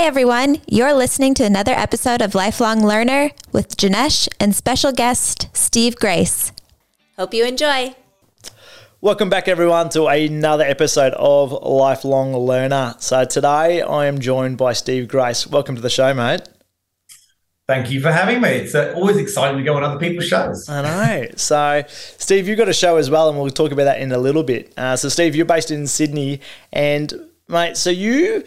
Hey everyone, you're listening to another episode of Lifelong Learner with Janesh and special guest Steve Grace. Hope you enjoy. Welcome back, everyone, to another episode of Lifelong Learner. So, today I am joined by Steve Grace. Welcome to the show, mate. Thank you for having me. It's uh, always exciting to go on other people's shows. I know. So, Steve, you've got a show as well, and we'll talk about that in a little bit. Uh, so, Steve, you're based in Sydney, and mate, so you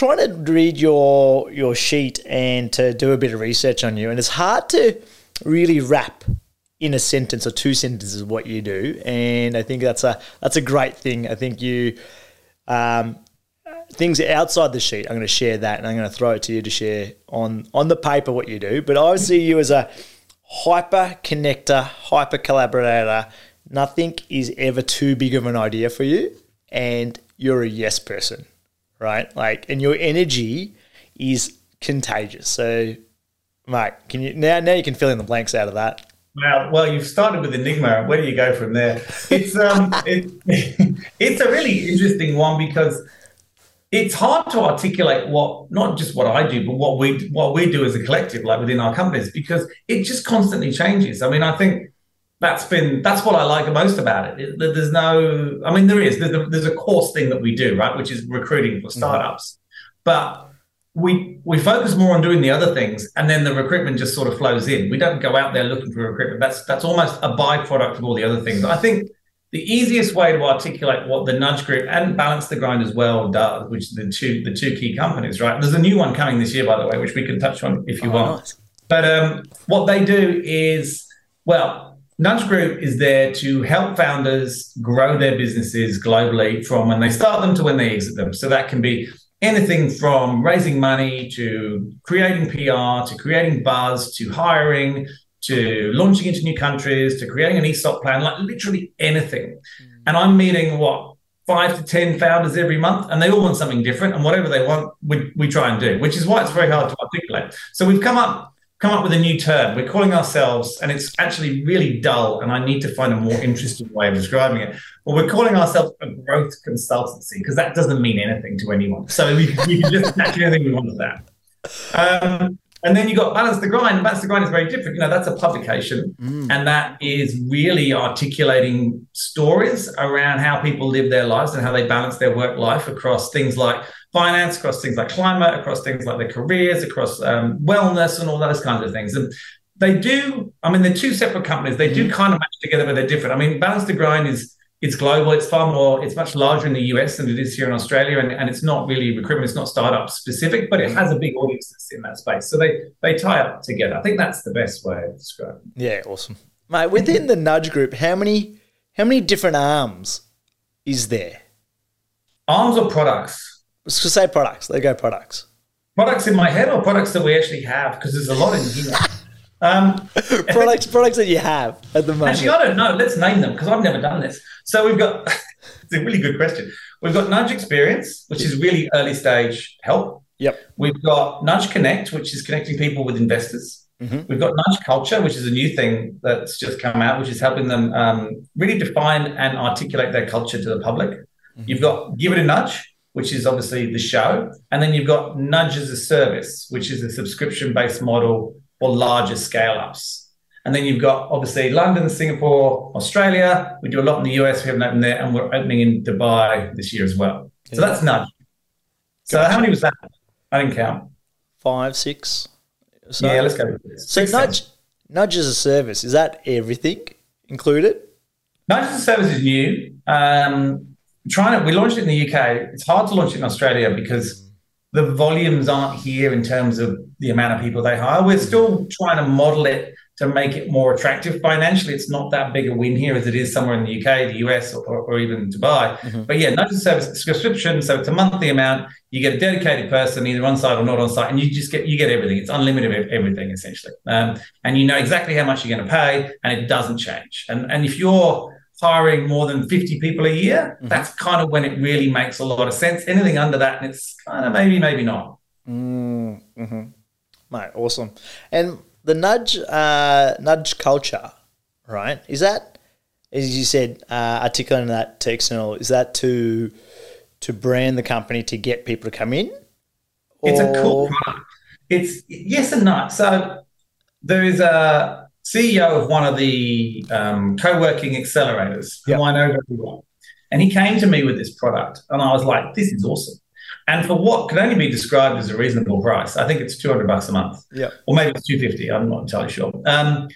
trying to read your your sheet and to do a bit of research on you, and it's hard to really wrap in a sentence or two sentences what you do, and I think that's a that's a great thing. I think you um, things outside the sheet. I'm going to share that, and I'm going to throw it to you to share on on the paper what you do. But I see you as a hyper connector, hyper collaborator. Nothing is ever too big of an idea for you, and you're a yes person, right? Like, and your energy is contagious. So, Mike, can you now? Now you can fill in the blanks out of that. Well, well, you've started with Enigma. Where do you go from there? It's um, it, it's a really interesting one because it's hard to articulate what not just what I do, but what we what we do as a collective, like within our companies, because it just constantly changes. I mean, I think that's been that's what I like most about it. There's no, I mean, there is there's a, there's a course thing that we do, right, which is recruiting for mm-hmm. startups, mm-hmm. but we we focus more on doing the other things and then the recruitment just sort of flows in we don't go out there looking for recruitment that's that's almost a byproduct of all the other things i think the easiest way to articulate what the nudge group and balance the grind as well does which is the two the two key companies right there's a new one coming this year by the way which we can touch on if you oh, want nice. but um, what they do is well Nudge Group is there to help founders grow their businesses globally from when they start them to when they exit them. So that can be anything from raising money to creating PR to creating buzz to hiring to launching into new countries to creating an ESOP plan, like literally anything. Mm. And I'm meeting what five to 10 founders every month, and they all want something different. And whatever they want, we, we try and do, which is why it's very hard to articulate. So we've come up come up with a new term. We're calling ourselves, and it's actually really dull, and I need to find a more interesting way of describing it. But we're calling ourselves a growth consultancy because that doesn't mean anything to anyone. So we, we can just attach anything we want to that. Um, and then you got Balance the Grind. Balance the Grind is very different. You know, that's a publication, mm. and that is really articulating stories around how people live their lives and how they balance their work life across things like finance, across things like climate, across things like their careers, across um, wellness, and all those kinds of things. And they do. I mean, they're two separate companies. They do mm-hmm. kind of match together, but they're different. I mean, Balance the Grind is it's global. It's far more. It's much larger in the US than it is here in Australia, and, and it's not really recruitment. It's not startup specific, but it has a big audience that's in that space. So they they tie up together. I think that's the best way of describing. Yeah, awesome, mate. Within the Nudge Group, how many how many different arms is there? Arms or products? Let's just say products. They go products. Products in my head or products that we actually have? Because there's a lot in here. Um, products, products that you have at the moment. Actually, I don't know. Let's name them because I've never done this. So we've got. it's a really good question. We've got Nudge Experience, which is really early stage help. Yep. We've got Nudge Connect, which is connecting people with investors. Mm-hmm. We've got Nudge Culture, which is a new thing that's just come out, which is helping them um, really define and articulate their culture to the public. Mm-hmm. You've got Give It a Nudge, which is obviously the show. And then you've got Nudge as a Service, which is a subscription based model for larger scale ups. And then you've got obviously London, Singapore, Australia. We do a lot in the US. We haven't opened there, and we're opening in Dubai this year as well. So that's Nudge. So gotcha. how many was that? I didn't count. Five, six. So, yeah, let's go. So Nudge, Nudge as a service is that everything included? Nudge as a service is new. Um, trying to we launched it in the UK. It's hard to launch it in Australia because the volumes aren't here in terms of the amount of people they hire. We're still trying to model it to make it more attractive financially. It's not that big a win here as it is somewhere in the UK, the US, or, or even Dubai. Mm-hmm. But yeah, Nudge service subscription. So it's a monthly amount. You get a dedicated person, either on site or not on site, and you just get you get everything. It's unlimited everything essentially, um, and you know exactly how much you're going to pay, and it doesn't change. And and if you're hiring more than 50 people a year, mm-hmm. that's kind of when it really makes a lot of sense. Anything under that, and it's kind of maybe, maybe not. Mm-hmm. Mate, awesome. And the nudge, uh, nudge culture, right? Is that, as you said, uh, articulating that to external, is that to to brand the company to get people to come in? It's a cool product. It's yes and no. So there is a CEO of one of the um, co-working accelerators Yep. who I know very well, and he came to me with this product, and I was like, "This is awesome." And for what could only be described as a reasonable price, I think it's two hundred bucks a month, Yep. or maybe it's two fifty. I'm not entirely sure. Um,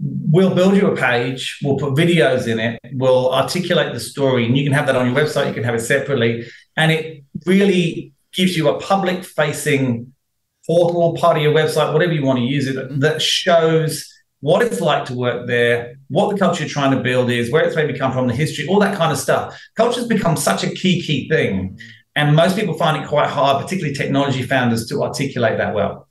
we'll build you a page. We'll put videos in it. We'll articulate the story, and you can have that on your website. You can have it separately, and it really gives you a public-facing portal, part of your website, whatever you want to use it, that shows what it's like to work there, what the culture you're trying to build is, where it's maybe come from, the history, all that kind of stuff. Culture's become such a key, key thing. And most people find it quite hard, particularly technology founders, to articulate that well.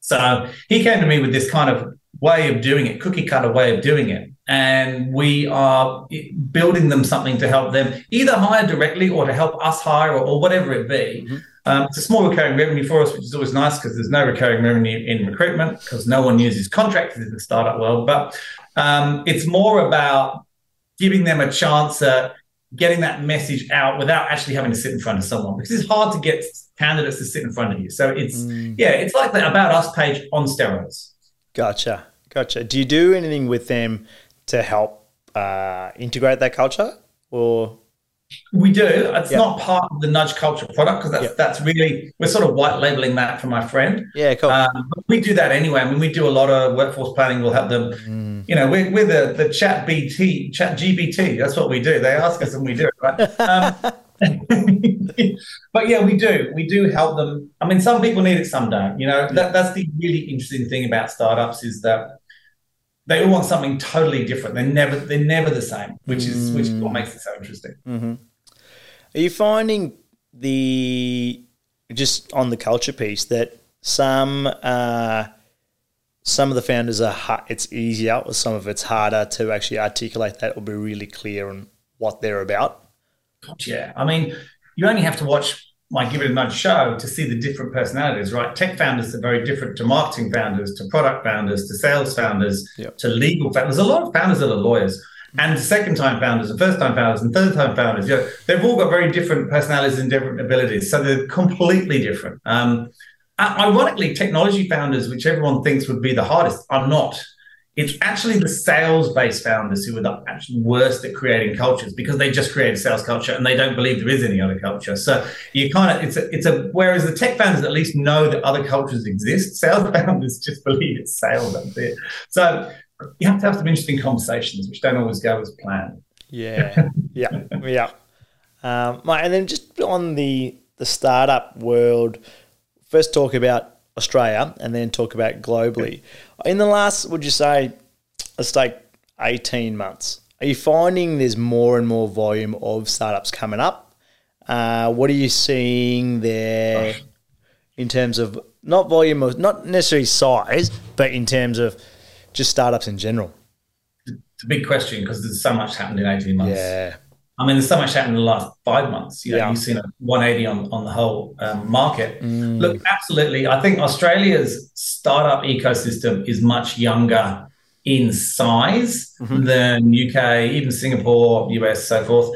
So he came to me with this kind of way of doing it, cookie cutter way of doing it. And we are building them something to help them either hire directly or to help us hire or, or whatever it be. Mm-hmm. Um, it's a small recurring revenue for us, which is always nice because there's no recurring revenue in recruitment because no one uses contractors in the startup world. But um, it's more about giving them a chance at getting that message out without actually having to sit in front of someone because it's hard to get candidates to sit in front of you. So it's yeah, it's like the about us page on steroids. Gotcha. Gotcha. Do you do anything with them to help uh, integrate that culture? Or We do. It's Yeah. not part of the nudge culture product because that's Yeah. that's really we're sort of white labeling that for my friend. yeah, cool. Um, but we do that anyway. I mean, we do a lot of workforce planning. We'll have them, Mm. you know, we're, we're the, the chat BT, chat GBT. That's what we do. They ask us and we do it, right? Um, but yeah, we do. We do help them. I mean, some people need it, some don't. You know, that, that's the really interesting thing about startups is that they all want something totally different. They're never they're never the same, which is which is what makes it so interesting. Are you finding the just on the culture piece that some uh, some of the founders are it's easier, or some of it's harder to actually articulate that or be really clear on what they're about? God, yeah. I mean, you only have to watch my Give It a Nudge show to see the different personalities, right? Tech founders are very different to marketing founders, to product founders, to sales founders, Yep. to legal founders. There's a lot of founders that are lawyers. And second time founders, and first time founders, and third time founders, you know, they've all got very different personalities and different abilities. So they're completely different. Um, ironically, technology founders, which everyone thinks would be the hardest, are not. It's actually the sales-based founders who are the worst at creating cultures because they just create a sales culture and they don't believe there is any other culture. So you kind of it's a it's a whereas the tech founders at least know that other cultures exist. Sales founders just believe it's sales. That's it. So you have to have some interesting conversations, which don't always go as planned. Yeah, yeah, yeah. Um, and then just on the the startup world, first talk about Australia and then talk about globally. In the last, would you say, let's take eighteen months? Are you finding there's more and more volume of startups coming up? Uh, what are you seeing there in terms of not volume of not necessarily size, but in terms of just startups in general? It's a big question because there's so much happened in 18 months. Yeah, I mean, there's so much happened in the last five months. You know, Yeah. you've seen a 180 on, on the whole um, market. Look, absolutely. I think Australia's startup ecosystem is much younger in size than UK, even Singapore, US, so forth.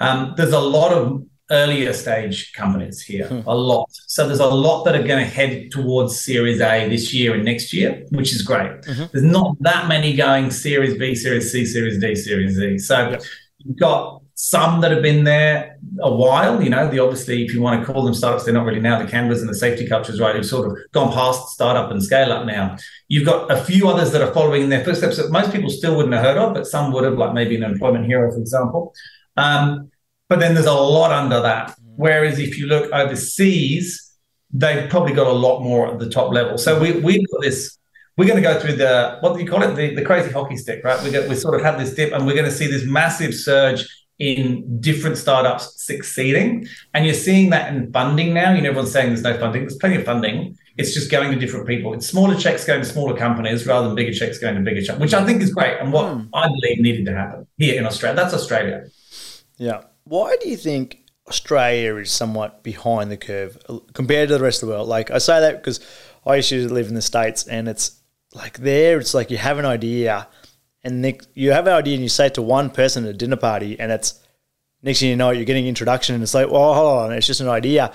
Um, there's a lot of earlier stage companies here, a lot. So there's a lot that are going to head towards Series A this year and next year, which is great. There's not that many going Series B, Series C, Series D, Series Z. So you've got some that have been there a while. You know, the obviously, if you want to call them startups, they're not really now. The Canvas and the safety cultures, right, who've sort of gone past startup and scale up now. You've got a few others that are following in their footsteps that most people still wouldn't have heard of, but some would have, like maybe an employment hero, for example. Um, but then there's a lot under that. Whereas if you look overseas, they've probably got a lot more at the top level. So we we've got this. We're going to go through the what do you call it? The, the crazy hockey stick, right? We we sort of had this dip, and we're going to see this massive surge in different startups succeeding. And you're seeing that in funding now. You know, everyone's saying there's no funding. There's plenty of funding. It's just going to different people. It's smaller checks going to smaller companies rather than bigger checks going to bigger checks, which I think is great and what I believe needed to happen here in Australia. That's Australia. Yeah. Why do you think Australia is somewhat behind the curve uh, compared to the rest of the world? Like I say that because I used to live in the states, and it's like there, it's like you have an idea, and next, you have an idea, and you say it to one person at a dinner party, and it's next thing you know, you're getting introduction, and it's like, well, hold on, it's just an idea.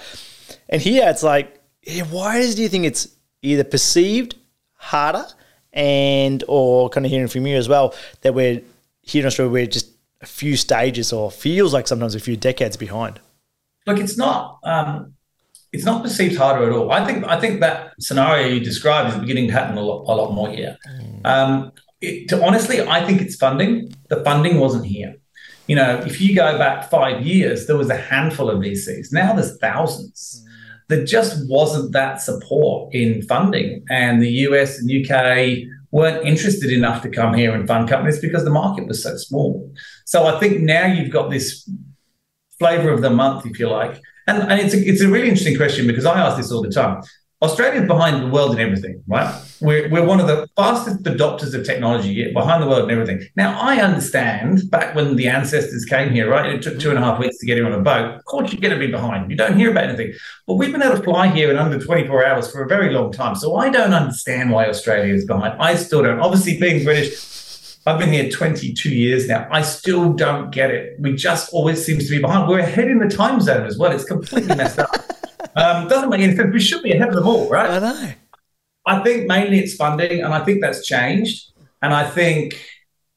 And here, it's like yeah, why is, do you think it's either perceived harder and or kind of hearing from you as well that we're here in Australia we're just a few stages or feels like sometimes a few decades behind? Look, it's not. Um, it's not perceived harder at all. I think. I think that scenario you described is beginning to happen a lot, a lot more here. Mm. Um, it, to, honestly, I think it's funding. The funding wasn't here. You know, if you go back five years, there was a handful of VCs. Now there's thousands. There just wasn't that support in funding, and the US and UK weren't interested enough to come here and fund companies because the market was so small. So I think now you've got this flavor of the month, if you like. And, and it's, a, it's a really interesting question because I ask this all the time. Australia's behind the world in everything, right? We're, we're one of the fastest adopters of technology, behind the world in everything. Now, I understand back when the ancestors came here, right? It took two and a half weeks to get here on a boat. Of course, you're going to be behind. You don't hear about anything. But we've been able to fly here in under 24 hours for a very long time. So I don't understand why Australia is behind. I still don't. Obviously, being British, I've been here 22 years now. I still don't get it. We just always seems to be behind. We're ahead in the time zone as well. It's completely messed up. Um, doesn't make any sense. We should be ahead of them all, right? I know. I think mainly it's funding, and I think that's changed. And I think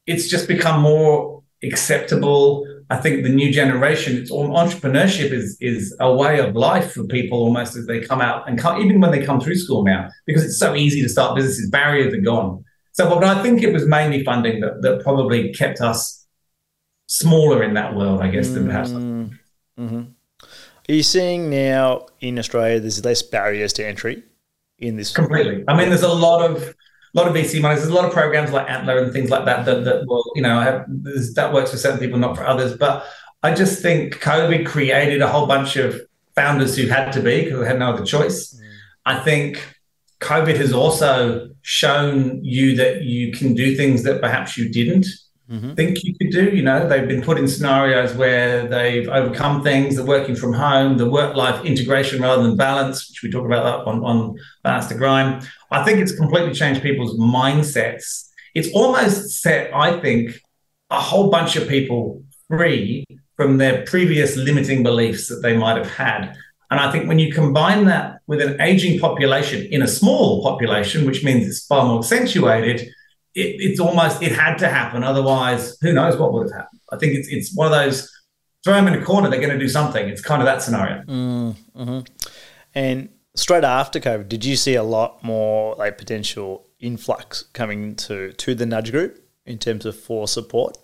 it's just become more acceptable. I think the new generation, it's all entrepreneurship is is a way of life for people almost as they come out and come, even when they come through school now, because it's so easy to start businesses. Barriers are gone. So, but I think it was mainly funding that, that probably kept us smaller in that world, I guess, than perhaps. Mm-hmm. Are you seeing now in Australia there's less barriers to entry in this? Completely. I mean, there's a lot of a lot of VC money. There's a lot of programs like Antler and things like that that, that well, you know, have, that works for certain people, not for others. But I just think COVID created a whole bunch of founders who had to be because they had no other choice. Mm. I think COVID has also shown you that you can do things that perhaps you didn't mm-hmm. think you could do. You know, they've been put in scenarios where they've overcome things, the working from home, the work life integration rather than balance, which we talk about that on, on Balance the Grind. I think it's completely changed people's mindsets. It's almost set, I think, a whole bunch of people free from their previous limiting beliefs that they might have had. And I think when you combine that with an aging population in a small population, which means it's far more accentuated, it, it's almost it had to happen. Otherwise, who knows what would have happened? I think it's it's one of those throw them in a corner, they're going to do something. It's kind of that scenario. Mm, hmm And straight after COVID, did you see a lot more like potential influx coming to to the Nudge Group in terms of for support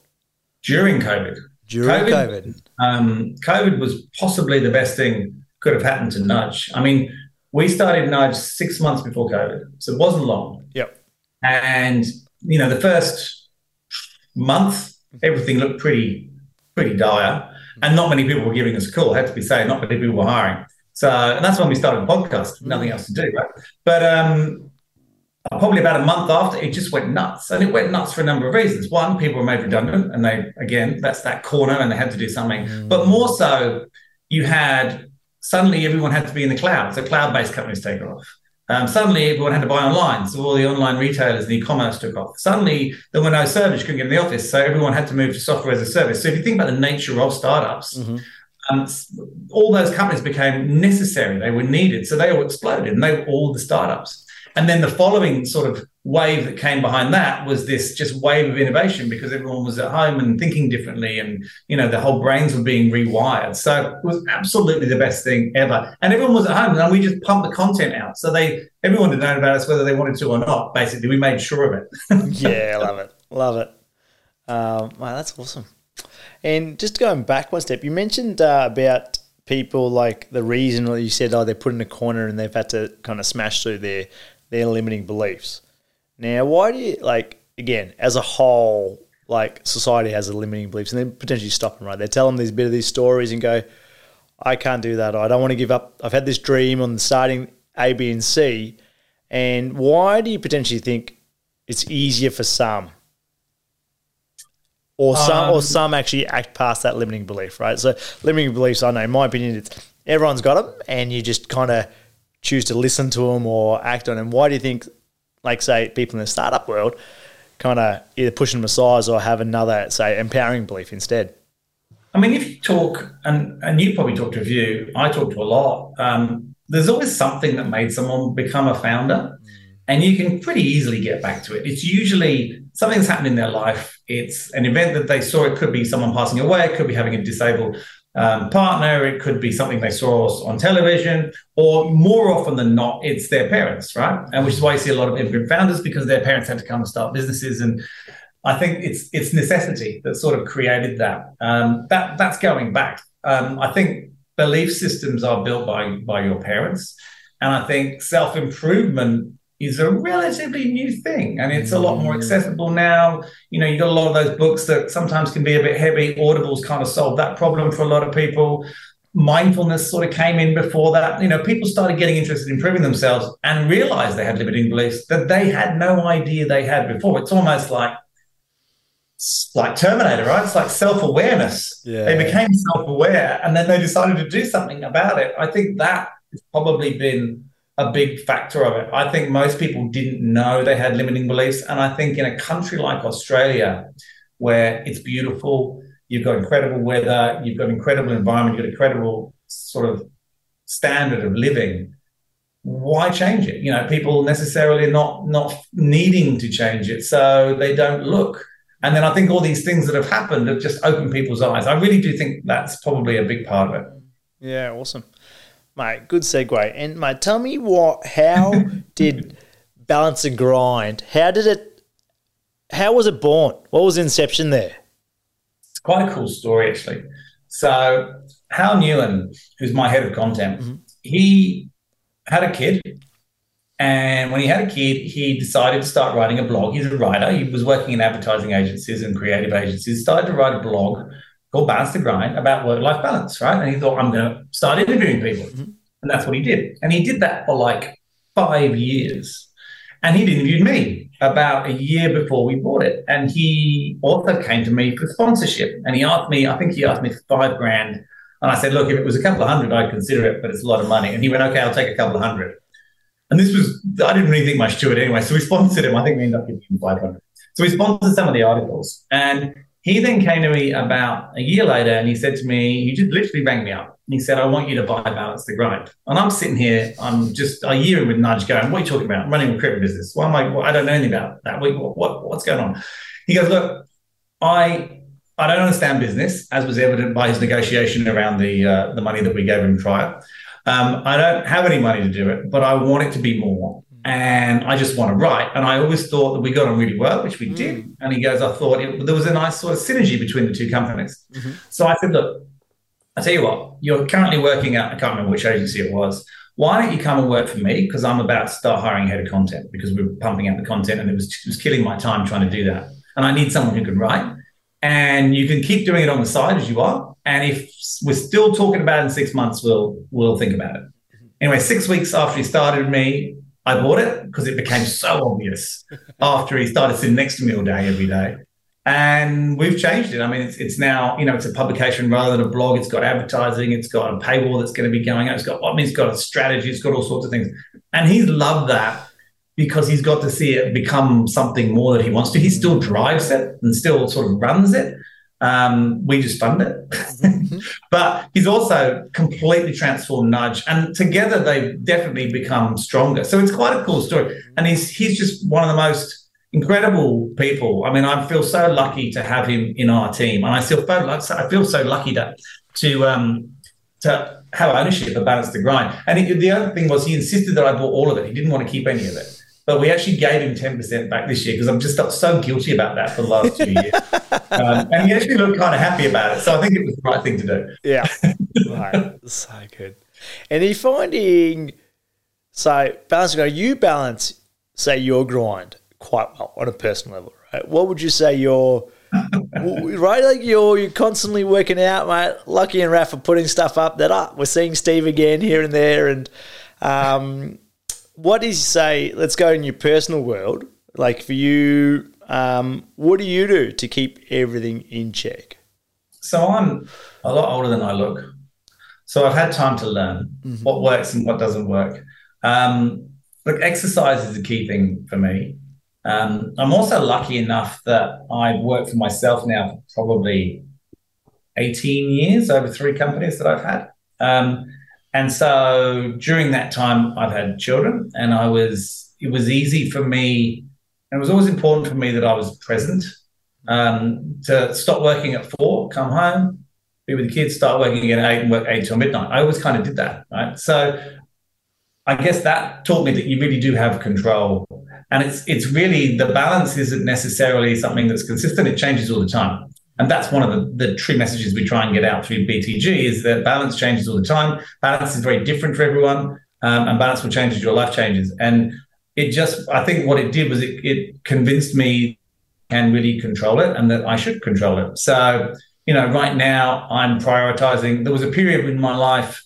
during COVID? During COVID, COVID, um, COVID was possibly the best thing could have happened to Nudge. I mean, we started Nudge six months before COVID, so it wasn't long. Yep. And you know, the first month, everything looked pretty pretty dire, and not many people were giving us a call. I have to be saying, not many people were hiring. So, and that's when we started the podcast. Nothing else to do, right? But um, probably about a month after, it just went nuts, and it went nuts for a number of reasons. One, people were made redundant, and they again, that's that corner, and they had to do something. Mm. But more so, you had suddenly everyone had to be in the cloud. So cloud-based companies take off. Um, suddenly everyone had to buy online. So all the online retailers and e-commerce took off. Suddenly there were no servers, you couldn't get in the office. So everyone had to move to software as a service. So if you think about the nature of startups, mm-hmm. um, all those companies became necessary. They were needed. So they all exploded and they were all the startups. And then the following sort of wave that came behind that was this just wave of innovation because everyone was at home and thinking differently and you know the whole brains were being rewired. So it was absolutely the best thing ever. And everyone was at home and we just pumped the content out. So they everyone had known about us whether they wanted to or not basically. We made sure of it. Yeah love it. Love it. Um, wow that's awesome. And just going back one step you mentioned uh, about people like the reason you said oh they're put in a corner and they've had to kind of smash through their their limiting beliefs now, why do you like again as a whole? Like society has a limiting beliefs, and then potentially stop them. Right, they tell them these bit of these stories and go, "I can't do that. I don't want to give up. I've had this dream on starting A, B, and C." And why do you potentially think it's easier for some, or some, um, or some actually act past that limiting belief? Right. So limiting beliefs, I know, in my opinion, it's everyone's got them, and you just kind of choose to listen to them or act on them. Why do you think like say people in the startup world, kind of either push them aside or have another say empowering belief instead. I mean, if you talk, and and you probably talk to a few, I talk to a lot. Um, there's always something that made someone become a founder, and you can pretty easily get back to it. It's usually something's happened in their life. It's an event that they saw. It could be someone passing away. It could be having a disabled um, partner. It could be something they saw on television, or more often than not, it's their parents, right? And which is why you see a lot of immigrant founders because their parents had to come and start businesses. And I think it's it's necessity that sort of created that. Um, that that's going back. Um, I think belief systems are built by by your parents, and I think self improvement is a relatively new thing and it's a lot more mm. accessible now. You know, you got a lot of those books that sometimes can be a bit heavy. Audible's kind of solved that problem for a lot of people. Mindfulness sort of came in before that. You know, people started getting interested in improving themselves and realized they had limiting beliefs that they had no idea they had before. It's almost like like Terminator, right? It's like self awareness. Yeah. They became self aware and then they decided to do something about it. I think that has probably been a big factor of it. I think most people didn't know they had limiting beliefs. And I think in a country like Australia, where it's beautiful, you've got incredible weather, you've got incredible environment, you've got incredible sort of standard of living. Why change it? You know, people necessarily not not needing to change it, so they don't look. And then I think all these things that have happened have just opened people's eyes. I really do think that's probably a big part of it. Yeah, awesome mate. Good segue. And mate, tell me what? How did balance and grind? How did it? How was it born? What was the inception there? It's quite a cool story, actually. So Hal Newen, who's my head of content, mm-hmm. he had a kid. And when he had a kid, he decided to start writing a blog. He's a writer. He was working in advertising agencies and creative agencies. Started to write a blog called Balance the Grind about work life balance, right? And he thought, I'm going to start interviewing people. Mm-hmm. And that's what he did. And he did that for like five years. And he'd interviewed me about a year before we bought it. And he also came to me for sponsorship. And he asked me, I think he asked me for five grand. And I said, look, if it was a couple of hundred, I'd consider it, but it's a lot of money. And he went, okay, I'll take a couple of hundred. And this was, I didn't really think much to it anyway. So we sponsored him. I think we ended up giving him 500. So we sponsored some of the articles. And he then came to me about a year later and he said to me, he just literally rang me up and he said, I want you to buy Balance the Grind. And I'm sitting here, I'm just a year with Nudge going, what are you talking about? I'm running a recruitment business. Why am I, well, I don't know anything about that. What, what, what's going on? He goes, look, I, I don't understand business, as was evident by his negotiation around the, uh, the money that we gave him prior. Um, I don't have any money to do it, but I want it to be more and I just want to write. And I always thought that we got on really well, which we mm. did. And he goes, I thought it, there was a nice sort of synergy between the two companies. Mm-hmm. So I said, look, I tell you what, you're currently working at, I can't remember which agency it was. Why don't you come and work for me? Because I'm about to start hiring a head of content because we are pumping out the content and it was, it was killing my time trying to do that. And I need someone who can write. And you can keep doing it on the side as you are. And if we're still talking about it in six months, we'll we'll think about it. Mm-hmm. Anyway, six weeks after he started me, I bought it because it became so obvious after he started sitting next to me all day, every day. And we've changed it. I mean, it's, it's now, you know, it's a publication rather than a blog. It's got advertising. It's got a paywall that's going to be going out. It's got, I mean, it's got a strategy. It's got all sorts of things. And he's loved that because he's got to see it become something more that he wants to. He still drives it and still sort of runs it. Um, we just fund it. Mm-hmm. but he's also completely transformed Nudge, and together they've definitely become stronger. So it's quite a cool story. And he's he's just one of the most incredible people. I mean, I feel so lucky to have him in our team, and I still feel like I feel so lucky to to um, to have ownership of Balance the Grind. And he, the other thing was he insisted that I bought all of it. He didn't want to keep any of it. But we actually gave him 10% back this year because I've just felt so guilty about that for the last two years. Um, and he actually looked kind of happy about it. So I think it was the right thing to do. Yeah. right. So good. And are you finding, so balancing, you balance, say, your grind quite well on a personal level, right? What would you say your, right? Like you're, you're constantly working out, mate. Lucky and Raph are putting stuff up that up. We're seeing Steve again here and there. And, um, what is say? Let's go in your personal world. Like for you, um, what do you do to keep everything in check? So I'm a lot older than I look. So I've had time to learn mm-hmm. what works and what doesn't work. Um, look, exercise is a key thing for me. Um, I'm also lucky enough that I've worked for myself now for probably 18 years over three companies that I've had. Um, and so during that time, I've had children, and I was it was easy for me, and it was always important for me that I was present. Um, to stop working at four, come home, be with the kids, start working again at eight, and work eight till midnight. I always kind of did that, right? So I guess that taught me that you really do have control, and it's it's really the balance isn't necessarily something that's consistent. It changes all the time. And that's one of the, the true messages we try and get out through BTG is that balance changes all the time. Balance is very different for everyone, um, and balance will change as your life changes. And it just, I think what it did was it, it convinced me can really control it and that I should control it. So, you know, right now I'm prioritizing. There was a period in my life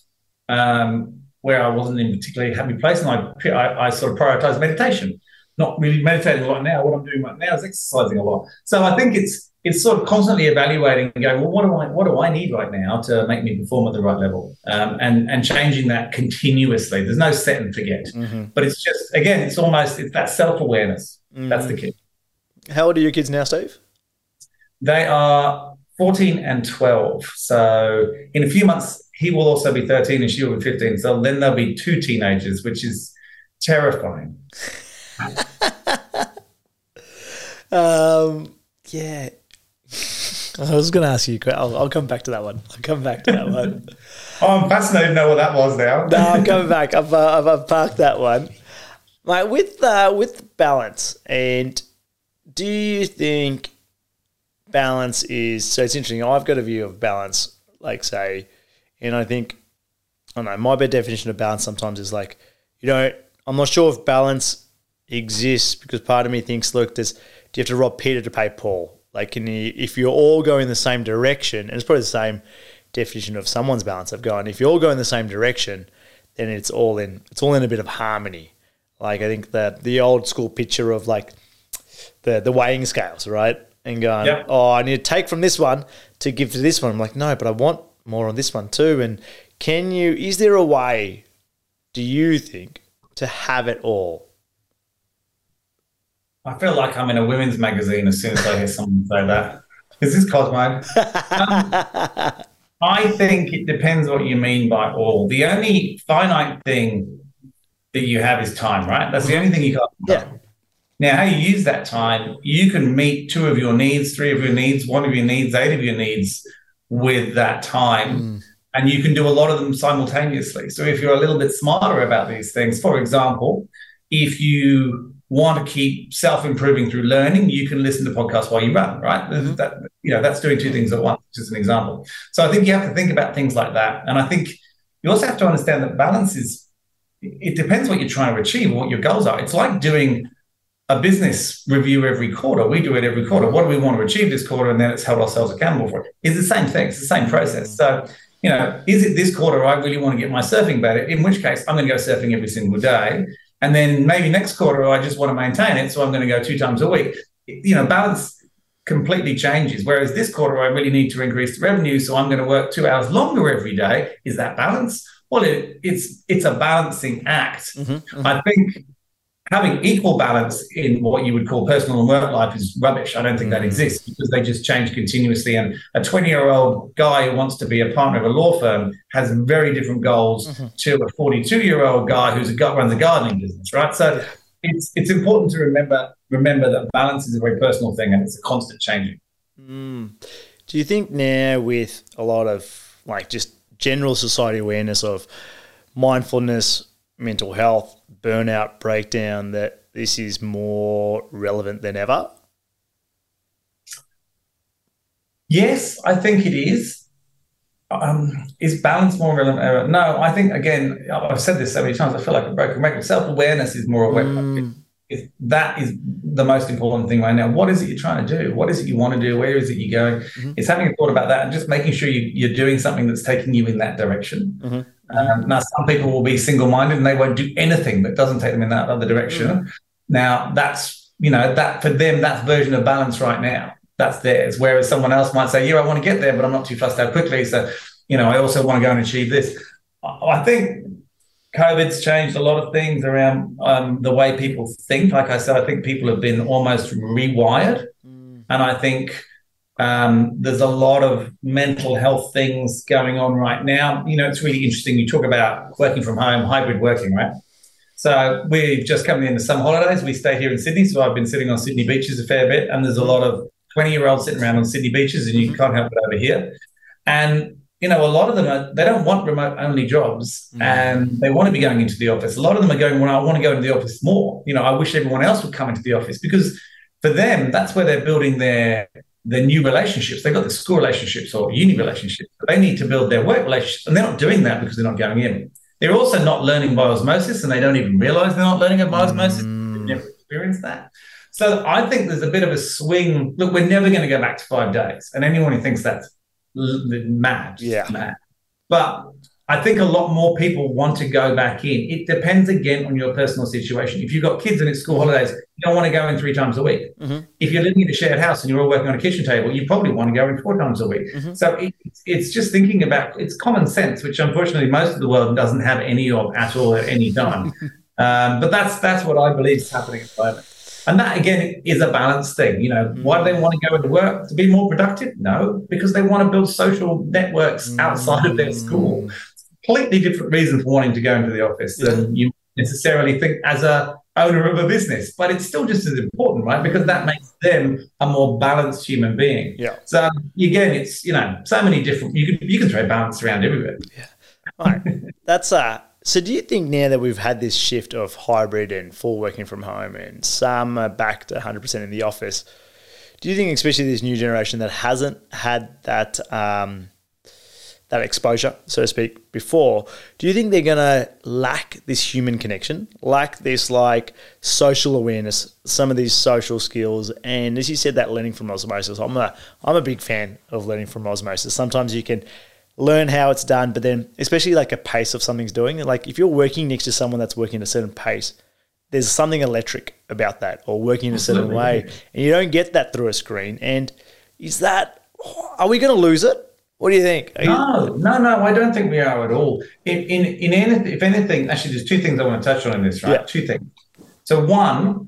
um, where I wasn't in a particularly happy place, and I, I, I sort of prioritized meditation. Not really meditating a lot now. What I'm doing right now is exercising a lot. So I think it's it's sort of constantly evaluating and going, well, what do I what do I need right now to make me perform at the right level, um, and and changing that continuously. There's no set and forget, mm-hmm. but it's just again, it's almost it's that self awareness. Mm-hmm. That's the key. How old are your kids now, Steve? They are 14 and 12. So in a few months, he will also be 13 and she will be 15. So then there'll be two teenagers, which is terrifying. um, yeah, I was going to ask you. I'll, I'll come back to that one. I'll come back to that one. oh, I'm fascinated to know what that was now. no, I'm coming back. I've, uh, I've, I've parked that one. Like with uh, with balance, and do you think balance is so? It's interesting. I've got a view of balance, like say, and I think I don't know. My best definition of balance sometimes is like, you know, I'm not sure if balance exists because part of me thinks, look, there's do you have to rob Peter to pay Paul? Like, can you, if you're all going the same direction, and it's probably the same definition of someone's balance of going, if you're all go in the same direction, then it's all in, it's all in a bit of harmony. Like, I think that the old school picture of like the, the weighing scales, right? And going, oh, I need to take from this one to give to this one. I'm like, no, but I want more on this one too. And can you, is there a way, do you think, to have it all? I feel like I'm in a women's magazine as soon as I hear someone say that. Is this Cosmo? um, I think it depends what you mean by all. The only finite thing that you have is time, right? That's the only thing you got. Yeah. Now, how you use that time, you can meet two of your needs, three of your needs, one of your needs, eight of your needs with that time. Mm. And you can do a lot of them simultaneously. So if you're a little bit smarter about these things, for example, if you want to keep self-improving through learning, you can listen to podcasts while you run, right? Mm-hmm. That, you know, that's doing two things at once, just an example. So I think you have to think about things like that. And I think you also have to understand that balance is, it depends what you're trying to achieve, what your goals are. It's like doing a business review every quarter. We do it every quarter. What do we want to achieve this quarter? And then it's held ourselves accountable for it. It's the same thing. It's the same process. So, you know, is it this quarter I really want to get my surfing better? In which case, I'm going to go surfing every single day. And then maybe next quarter, I just want to maintain it. So I'm going to go two times a week. You know, balance completely changes. Whereas this quarter, I really need to increase the revenue. So I'm going to work two hours longer every day. Is that balance? Well, it, it's it's a balancing act. Mm-hmm, mm-hmm. I think having equal balance in what you would call personal and work life is rubbish. I don't think that mm. exists because they just change continuously. And a 20 year old guy who wants to be a partner of a law firm has very different goals mm-hmm. to a 42 year old guy who's a runs a gardening business, right? So it's it's important to remember remember that balance is a very personal thing and it's a constant changing. Mm. Do you think now with a lot of like just general society awareness of mindfulness, mental health, burnout breakdown that this is more relevant than ever? Yes, I think it is. Um, is balance more relevant ever? No, I think again, I've said this so many times. I feel like a broken record. Self awareness is more aware. Mm. that is the most important thing right now. What is it you're trying to do? What is it you want to do? Where is it you're going? Mm-hmm. It's having a thought about that and just making sure you, are doing something that's taking you in that direction. Mm-hmm. Um, now, some people will be single minded and they won't do anything that doesn't take them in that other direction. Mm. Now, that's, you know, that for them, that's version of balance right now. That's theirs. Whereas someone else might say, yeah, I want to get there, but I'm not too fussed how quickly. So, you know, I also want to go and achieve this. I think COVID's changed a lot of things around um, the way people think. Like I said, I think people have been almost rewired. Mm. And I think Um, there's a lot of mental health things going on right now. You know, it's really interesting. You talk about working from home, hybrid working, right? So we've just come into some holidays. We stay here in Sydney, so I've been sitting on Sydney beaches a fair bit, and there's a lot of 20 year olds sitting around on Sydney beaches, and you can't help it over here. And you know, a lot of them are, they don't want remote only jobs mm. and they want to be going into the office. A lot of them are going, well, I want to go into the office more. You know, I wish everyone else would come into the office because for them, that's where they're building their their new relationships. They've got the school relationships or uni relationships. They need to build their work relationships. And they're not doing that because they're not going in. They're also not learning by osmosis and they don't even realize they're not learning by osmosis. Mm. They've never experienced that. So I think there's a bit of a swing. Look, we're never going to go back to five days. And anyone who thinks that's mad. Yeah. Mad. But I think a lot more people want to go back in. It depends again on your personal situation. If you've got kids and it's school holidays, you don't want to go in three times a week. Mm-hmm. If you're living in a shared house and you're all working on a kitchen table, you probably want to go in four times a week. Mm-hmm. So it, it's just thinking about it's common sense, which unfortunately most of the world doesn't have any of at all at any time. um, but that's that's what I believe is happening at the moment. And that again is a balanced thing. You know, mm. why do they want to go into work to be more productive? No, because they want to build social networks mm. outside of their school. Completely different reason for wanting to go into the office yeah. than you necessarily think as a owner of a business. But it's still just as important, right? Because that makes them a more balanced human being. Yeah. So again, it's you know so many different. You can you can throw balance around everywhere. Yeah. All right. That's uh so, do you think now that we've had this shift of hybrid and full working from home, and some are back to 100% in the office, do you think, especially this new generation that hasn't had that um, that exposure, so to speak, before, do you think they're going to lack this human connection, lack this like social awareness, some of these social skills, and as you said, that learning from osmosis? I'm a I'm a big fan of learning from osmosis. Sometimes you can learn how it's done, but then especially like a pace of something's doing. Like if you're working next to someone that's working at a certain pace, there's something electric about that, or working in a certain way, and you don't get that through a screen. And is that are we going to lose it? What do you think? Are no, no, no. I don't think we are at all. In in in anything, if anything, actually, there's two things I want to touch on in this. Right, yeah. two things. So one,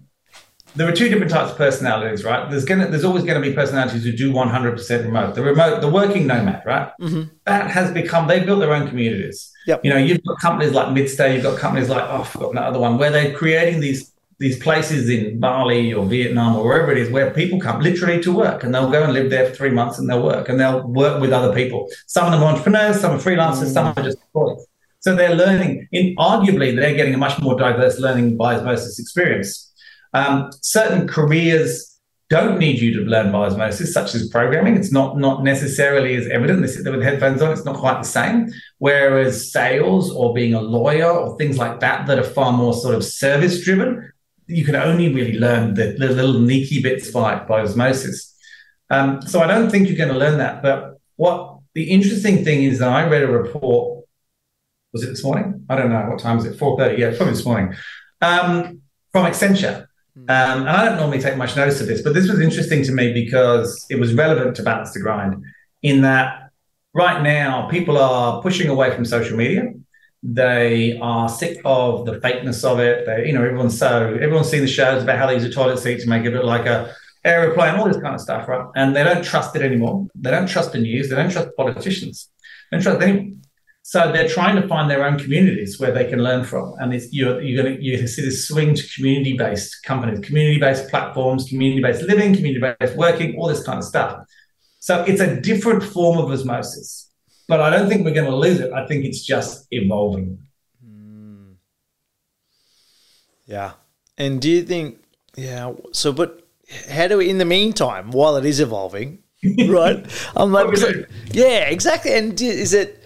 there are two different types of personalities, right? There's gonna, there's always going to be personalities who do 100% remote. The remote, the working nomad, right? Mm-hmm. That has become. They've built their own communities. Yep. You know, you've got companies like Midstay. You've got companies like oh, I've forgotten another one where they're creating these these places in Bali or Vietnam or wherever it is where people come literally to work and they'll go and live there for three months and they'll work and they'll work with other people. Some of them are entrepreneurs, some are freelancers, mm. some are just employees. So they're learning. In arguably, they're getting a much more diverse learning by osmosis experience. Um, certain careers don't need you to learn by osmosis, such as programming. It's not not necessarily as evident. They sit there with headphones on. It's not quite the same. Whereas sales or being a lawyer or things like that that are far more sort of service driven, you can only really learn the, the little sneaky bits by, by osmosis. Um, so I don't think you're going to learn that. But what the interesting thing is that I read a report. Was it this morning? I don't know what time is it. Four thirty. Yeah, probably this morning. Um, from Accenture, Hmm. Um, and I don't normally take much notice of this, but this was interesting to me because it was relevant to balance the grind in that right now people are pushing away from social media. They are sick of the fakeness of it. They, you know, everyone's so everyone's seen the shows about how they use a toilet seat to make it look like a aeroplane, all this kind of stuff, right? And they don't trust it anymore. They don't trust the news. They don't trust politicians. They don't trust anyone. So they're trying to find their own communities where they can learn from, and you're you're going to see this swing to community based companies, community based platforms, community based living, community based working, all this kind of stuff. So it's a different form of osmosis, but I don't think we're going to lose it. I think it's just evolving. Mm. Yeah, and do you think? Yeah. So, but how do we, in the meantime, while it is evolving, right? I'm like, yeah, exactly. And is it?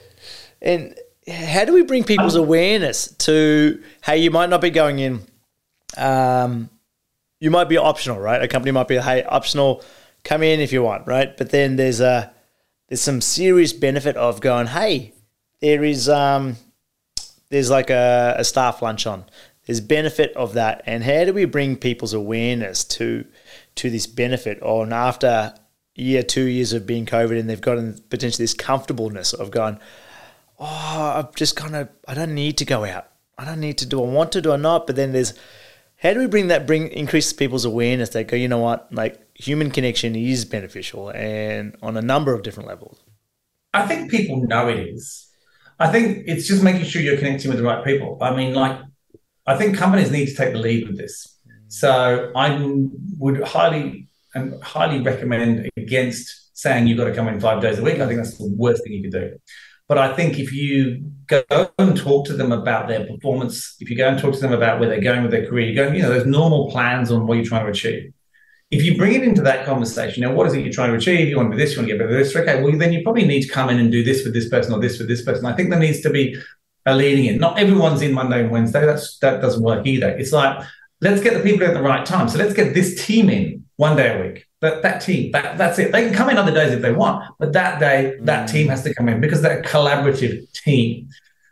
And how do we bring people's awareness to, hey, you might not be going in, um, you might be optional, right? A company might be, hey, optional, come in if you want, right? But then there's a, there's some serious benefit of going, hey, there is, um, there's like a, a staff lunch on. There's benefit of that, and how do we bring people's awareness to to this benefit? On after year, two years of being COVID, and they've gotten potentially this comfortableness of going, oh, I've just kind of, I don't need to go out. I don't need to do, I want to do or not. But then there's, How do we bring that bring increase people's awareness that go, you know what, like human connection is beneficial and on a number of different levels? I think people know it is. I think it's just making sure you're connecting with the right people. I mean, like, I think companies need to take the lead with this. So I would highly and highly recommend against saying you've got to come in five days a week. I think that's the worst thing you could do. But I think if you go and talk to them about their performance, if you go and talk to them about where they're going with their career, you go, you know, there's normal plans on what you're trying to achieve. If you bring it into that conversation, now what is it you're trying to achieve? You want to do this, you want to get better this. Okay, well, then you probably need to come in and do this with this person or this with this person. I think there needs to be a leading in. Not everyone's in Monday and Wednesday. That's that doesn't work either. It's like let's get the people at the right time. So let's get this team in one day a week. That that team, that, that's it. They can come in other days if they want, but that day, that mm. team has to come in because they're a collaborative team.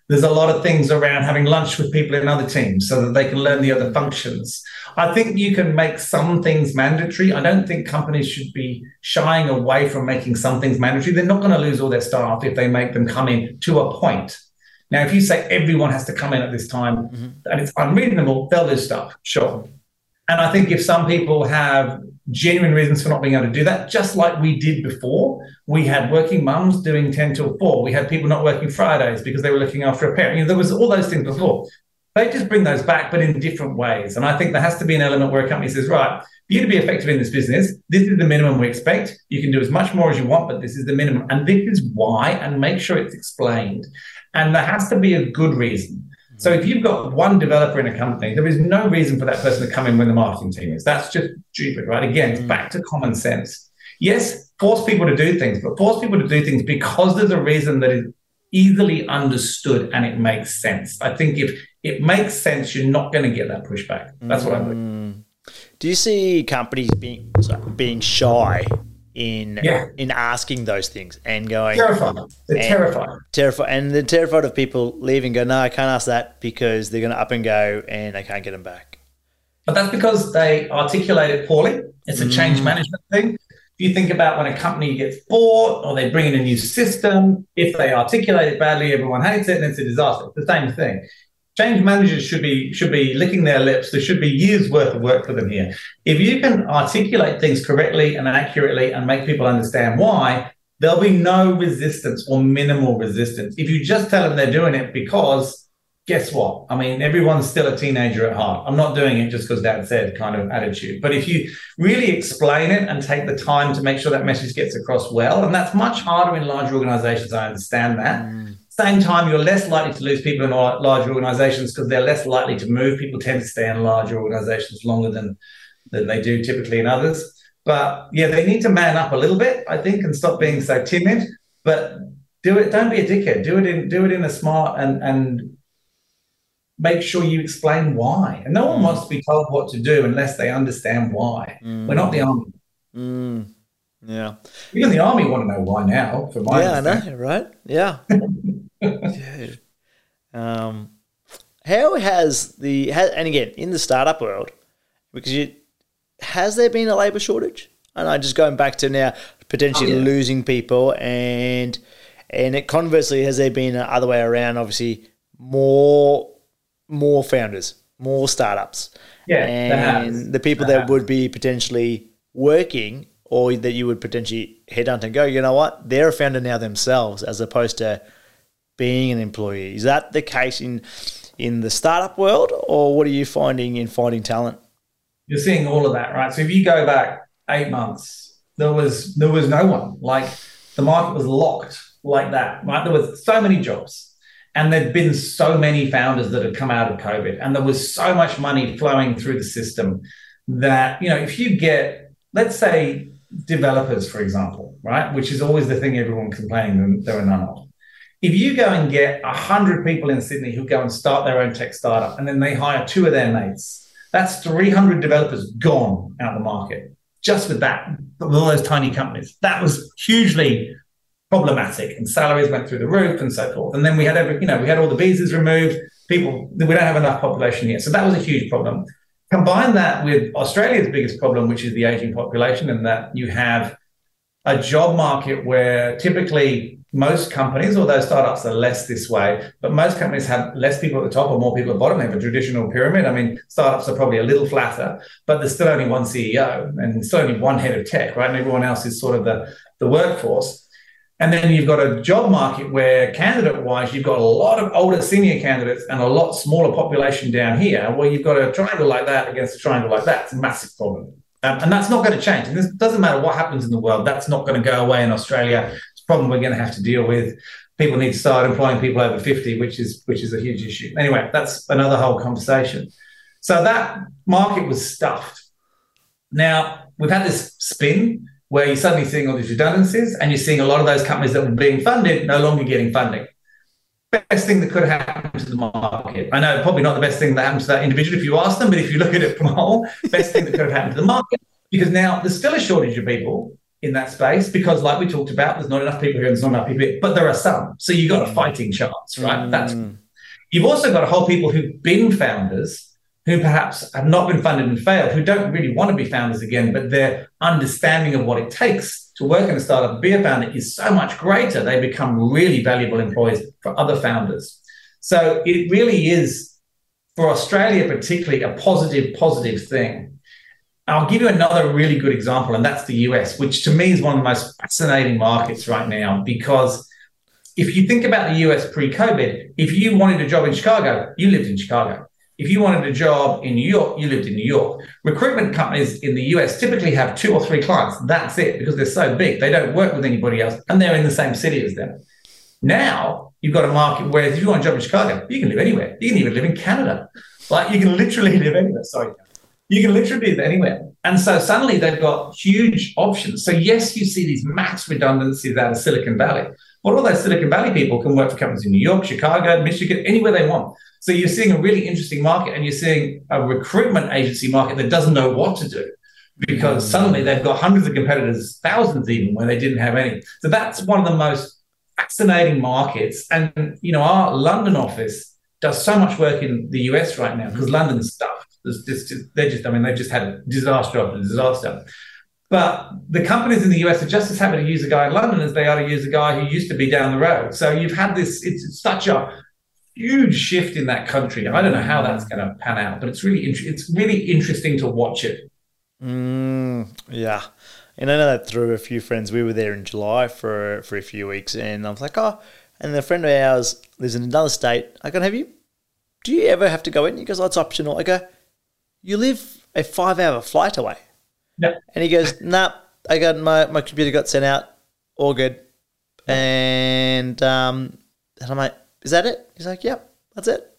There's a lot of things around having lunch with people in other teams so that they can learn the other functions. I think you can make some things mandatory. I don't think companies should be shying away from making some things mandatory. They're not going to lose all their staff if they make them come in to a point. Now, if you say everyone has to come in at this time mm-hmm. and it's unreasonable, they'll lose stuff, sure. And I think if some people have genuine reasons for not being able to do that, just like we did before. We had working mums doing 10 till 4. We had people not working Fridays because they were looking after a parent. You know, there was all those things before. They just bring those back, but in different ways. And I think there has to be an element where a company says, right, for you to be effective in this business, this is the minimum we expect. You can do as much more as you want, but this is the minimum. And this is why, and make sure it's explained. And there has to be a good reason. So if you've got one developer in a company, there is no reason for that person to come in when the marketing team is. That's just stupid, right? Again, it's mm. back to common sense. Yes, force people to do things, but force people to do things because there's a reason that is easily understood and it makes sense. I think if it makes sense, you're not going to get that pushback. That's what I believe. Mm. Do you see companies being being shy in yeah. in asking those things and going terrified. They're terrified. Terrified, and they're terrified of people leaving. Go, no, I can't ask that because they're going to up and go, and I can't get them back. But that's because they articulate it poorly. It's a mm. change management thing. If you think about when a company gets bought or they bring in a new system, if they articulate it badly, everyone hates it, and it's a disaster. It's the same thing change managers should be should be licking their lips. There should be years worth of work for them here. If you can articulate things correctly and accurately and make people understand why, there'll be no resistance or minimal resistance. If you just tell them they're doing it because guess what? I mean, everyone's still a teenager at heart. I'm not doing it just because dad said kind of attitude. But if you really explain it and take the time to make sure that message gets across well, and that's much harder in large organizations, I understand that. Mm same time, you're less likely to lose people in large organizations because they're less likely to move. People tend to stay in larger organizations longer than, than they do typically in others. But yeah, they need to man up a little bit, I think, and stop being so timid. But do it. Don't be a dickhead. Do it in do it in a smart and and make sure you explain why. And no one mm. wants to be told what to do unless they understand why. Mm. We're not the army. Mm. Yeah. Even the army want to know why now. For my yeah, I know, right? Yeah. um, how has the has, and again in the startup world because you has there been a labor shortage? And I just going back to now potentially oh, yeah. losing people and and it conversely has there been the other way around? Obviously, more more founders, more startups, yeah, and the people that would be potentially working or that you would potentially headhunt and go, you know what, they're a founder now themselves, as opposed to being an employee. Is that the case in in the startup world, or what are you finding in finding talent? You're seeing all of that, right? So if you go back eight months, there was there was no one. Like the market was locked like that, right? There was so many jobs. And there'd been so many founders that had come out of COVID, and there was so much money flowing through the system that, you know, if you get, let's say, developers, for example, right, which is always the thing everyone complaining there are none of if you go and get 100 people in Sydney who go and start their own tech startup and then they hire two of their mates, that's 300 developers gone out of the market just with that, with all those tiny companies. That was hugely problematic and salaries went through the roof and so forth. And then we had every, you know, we had all the visas removed. People, we don't have enough population yet. So that was a huge problem. Combine that with Australia's biggest problem, which is the aging population, and that you have a job market where typically most companies, although startups are less this way, but most companies have less people at the top or more people at the bottom. They have a traditional pyramid. I mean, startups are probably a little flatter, but there's still only one CEO and still only one head of tech, right? And everyone else is sort of the, the workforce. And then you've got a job market where, candidate wise, you've got a lot of older senior candidates and a lot smaller population down here, Well, you've got a triangle like that against a triangle like that. It's a massive problem. Um, and that's not going to change. And this doesn't matter what happens in the world, that's not going to go away in Australia. Problem we're going to have to deal with. People need to start employing people over 50, which is which is a huge issue. Anyway, that's another whole conversation. So that market was stuffed. Now we've had this spin where you're suddenly seeing all these redundancies and you're seeing a lot of those companies that were being funded no longer getting funding. Best thing that could happen to the market. I know probably not the best thing that happened to that individual if you ask them, but if you look at it from a whole, best thing that could have happened to the market. Because now there's still a shortage of people in that space because, like we talked about, there's not enough people here and there's not enough people here, but there are some. So you've got a fighting chance, right? Mm. That's you've also got a whole people who've been founders who perhaps have not been funded and failed, who don't really want to be founders again, but their understanding of what it takes to work in a startup and be a founder is so much greater. They become really valuable employees for other founders. So it really is, for Australia particularly, a positive, positive thing. I'll give you another really good example, and that's the US, which to me is one of the most fascinating markets right now because if you think about the US pre COVID, if you wanted a job in Chicago, you lived in Chicago. If you wanted a job in New York, you lived in New York. Recruitment companies in the US typically have two or three clients. That's it because they're so big. They don't work with anybody else and they're in the same city as them. Now you've got a market where if you want a job in Chicago, you can live anywhere. You can even live in Canada. Like you can literally live anywhere. Sorry. You can literally live anywhere. And so suddenly they've got huge options. So, yes, you see these mass redundancies out of Silicon Valley. But all those Silicon Valley people can work for companies in New York, Chicago, Michigan, anywhere they want. So you're seeing a really interesting market and you're seeing a recruitment agency market that doesn't know what to do because suddenly they've got hundreds of competitors, thousands even, where they didn't have any. So that's one of the most fascinating markets. And, you know, our London office does so much work in the US right now because London's Just, they're just, I mean, they've just had a disaster after disaster. But the companies in the US are just as happy to use a guy in London as they are to use a guy who used to be down the road. So you've had this, it's such a huge shift in that country. I don't know how that's going to pan out, but it's really it's really interesting to watch it. Mm, yeah, and I know that through a few friends. We were there in July for for a few weeks, and I was like, oh, and a friend of ours lives in another state. I go, have you? Do you ever have to go in? He goes, oh, it's optional. I go, you live a five hour flight away. Yep. And he goes, nah. I got my my computer got sent out, all good, and um, and I'm like is that it? He's like, yep, that's it.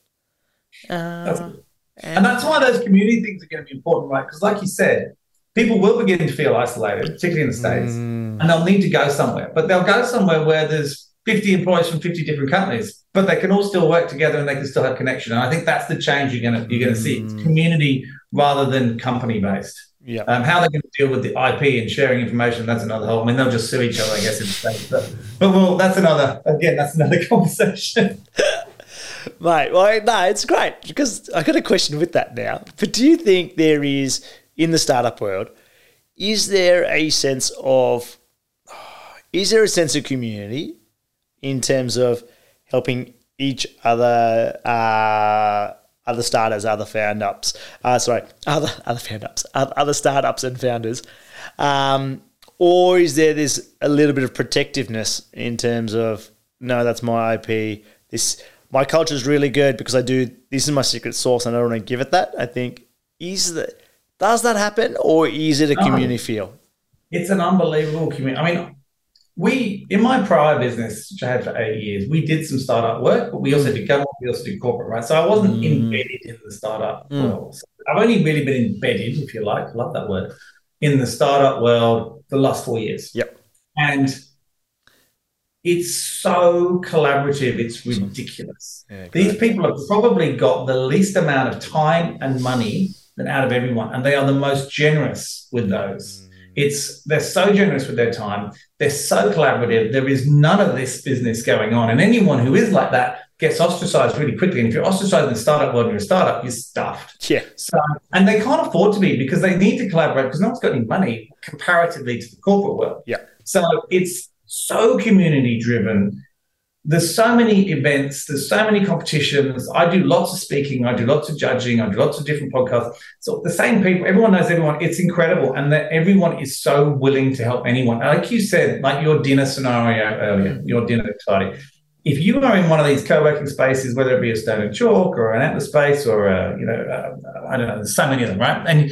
Uh, that's and, and that's why those community things are going to be important, right? Because, like you said, people will begin to feel isolated, particularly in the States, mm. and they'll need to go somewhere. But they'll go somewhere where there's 50 employees from 50 different companies, but they can all still work together and they can still have connection. And I think that's the change you're going to you're going to see. It's mm. community rather than company based. Yeah. Um, how they're going to deal with the IP and sharing information, that's another whole. I mean, they'll just sue each other, I guess, in the States. But, but well, that's another, again, that's another conversation. Mate, well, no, it's great because I got a question with that now. But do you think there is, in the startup world, is there a sense of, is there a sense of community in terms of helping each other uh, other starters, other found ups, uh, sorry, other other found ups, other startups and founders, um, or is there this a little bit of protectiveness in terms of no, that's my IP. This my culture is really good because I do. This is my secret sauce, and I don't want to give it that. I think is that does that happen, or is it a community feel? It's an unbelievable community. I mean, we in my prior business, which I had for eight years, we did some startup work, but we also did government, we also did corporate, right? So I wasn't mm. embedded in the startup mm. world. So I've only really been embedded, if you like, love that word, in the startup world the last four years. Yep. And it's so collaborative, it's ridiculous. Yeah, These people have probably got the least amount of time and money than out of everyone, and they are the most generous with those. It's they're so generous with their time. They're so collaborative. There is none of this business going on. And anyone who is like that gets ostracized really quickly. And if you're ostracized in the startup world, you're a startup, you're stuffed. Yeah. So, and they can't afford to be because they need to collaborate because no one's got any money comparatively to the corporate world. Yeah. So it's so community driven. There's so many events, there's so many competitions. I do lots of speaking, I do lots of judging, I do lots of different podcasts. So the same people, everyone knows everyone. It's incredible. And that everyone is so willing to help anyone. Like you said, like your dinner scenario earlier, your dinner party if you are in one of these co-working spaces, whether it be a Stone and Chalk or an Atlas space or a, you know, uh, I don't know, there's so many of them, right? And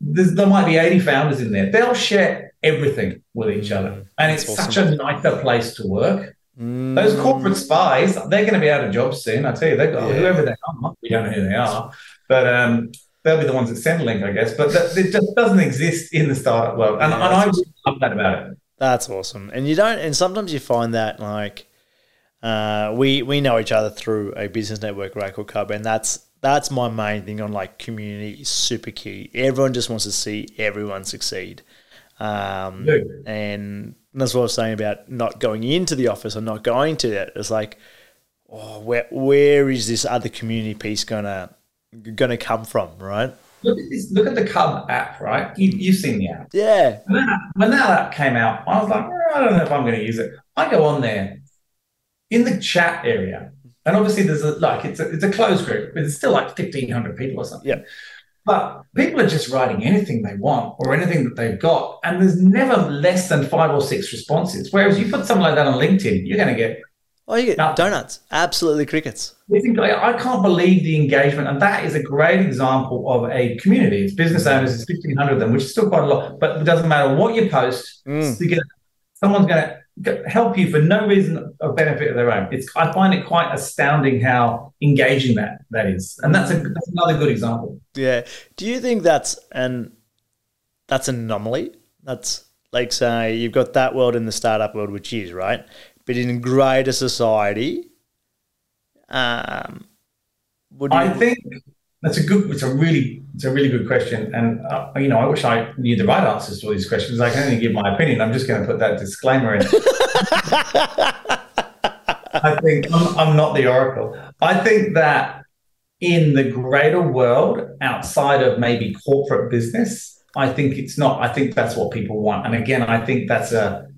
there might be 80 founders in there. They'll share everything with each other, and That's it's awesome. such a nicer place to work. Mm. Those corporate spies, they're going to be out of jobs soon. I tell you, they've got yeah. whoever they are. We don't know who they are, but um, they'll be the ones that at Centrelink, I guess. But that, it just doesn't exist in the startup world, and, yeah, and I love that about it. That's awesome. And you don't, and sometimes you find that like uh, we we know each other through a business network, called Cub, and that's that's my main thing on like community is super key. Everyone just wants to see everyone succeed, um, yeah. And that's what I was saying about not going into the office or not going to it. It's like, oh, where where is this other community piece gonna gonna come from, right? Look at this. Look at the Cub app, right? You, have seen the app. Yeah. When that, when that app came out, I was like, I don't know if I'm going to use it. I go on there in the chat area, and obviously there's a like it's a it's a closed group, but it's still like fifteen hundred people or something. Yeah. But people are just writing anything they want or anything that they've got, and there's never less than five or six responses. Whereas you put something like that on LinkedIn, you're going to get Oh, you get nothing. donuts. Absolutely crickets. I can't believe the engagement. And that is a great example of a community. It's business owners, it's 1,500 of them, which is still quite a lot. But it doesn't matter what you post, mm. someone's going to help you for no reason of benefit of their own. It's I find it quite astounding how engaging that that is, and that's a that's another good example. Yeah. Do you think that's an that's an anomaly? That's like say you've got that world in the startup world, which is right, but in greater society, um, would you- I think that's a good. It's a really. It's a really good question, and uh, you know, I wish I knew the right answers to all these questions. I can only give my opinion. I'm just going to put that disclaimer in. I think I'm, I'm not the oracle. I think that in the greater world, outside of maybe corporate business, I think it's not. I think that's what people want. And again, I think that's a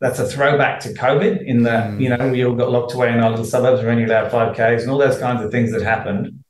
that's a throwback to COVID in that, mm. you know, we all got locked away in our little suburbs, we're only allowed 5Ks and all those kinds of things that happened.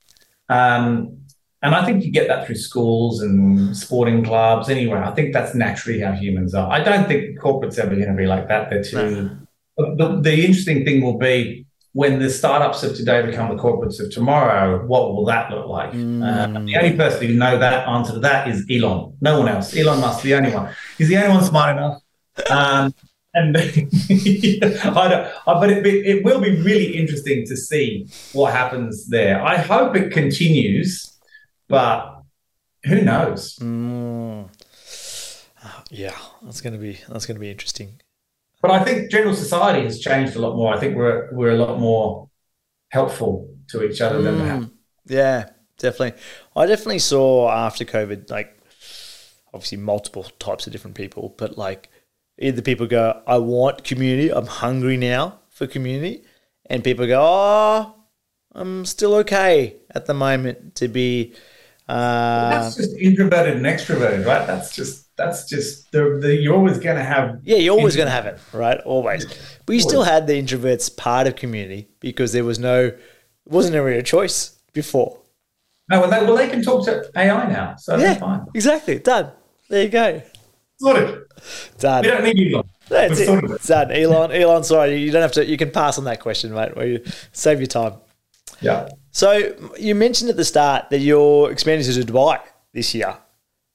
Um, and I think you get that through schools and sporting clubs anyway. I think that's naturally how humans are. I don't think corporate's ever going to be like that. They're too. No. The, the interesting thing will be when the startups of today become the corporates of tomorrow, what will that look like? Mm. Uh, the only person who know that answer to that is Elon. No one else. Elon Musk, the only one. He's the only one smart enough. Um, and I don't, but it, it will be really interesting to see what happens there. I hope it continues, but who knows? Mm. Yeah, that's going to be that's to be interesting. But I think general society has changed a lot more. I think we're we're a lot more helpful to each other mm. than that. Yeah, definitely. I definitely saw after COVID, like obviously multiple types of different people, but like Either people go, I want community, I'm hungry now for community, and people go, oh, I'm still okay at the moment to be. Uh, that's just introverted and extroverted, right? That's just that's just the, the you're always going to have. Yeah, you're always going to have it, right? Always, but you still had the introverts part of community because there was no, it wasn't a real choice before. No, well they, well, they can talk to AI now, so yeah, fine. Exactly, done. There you go. Sorted. Done. We don't need Elon. That's it. It's done. Elon, Elon, sorry, you don't have to, you can pass on that question, mate, where you save your time. Yeah. So you mentioned at the start that you're expanding to Dubai this year.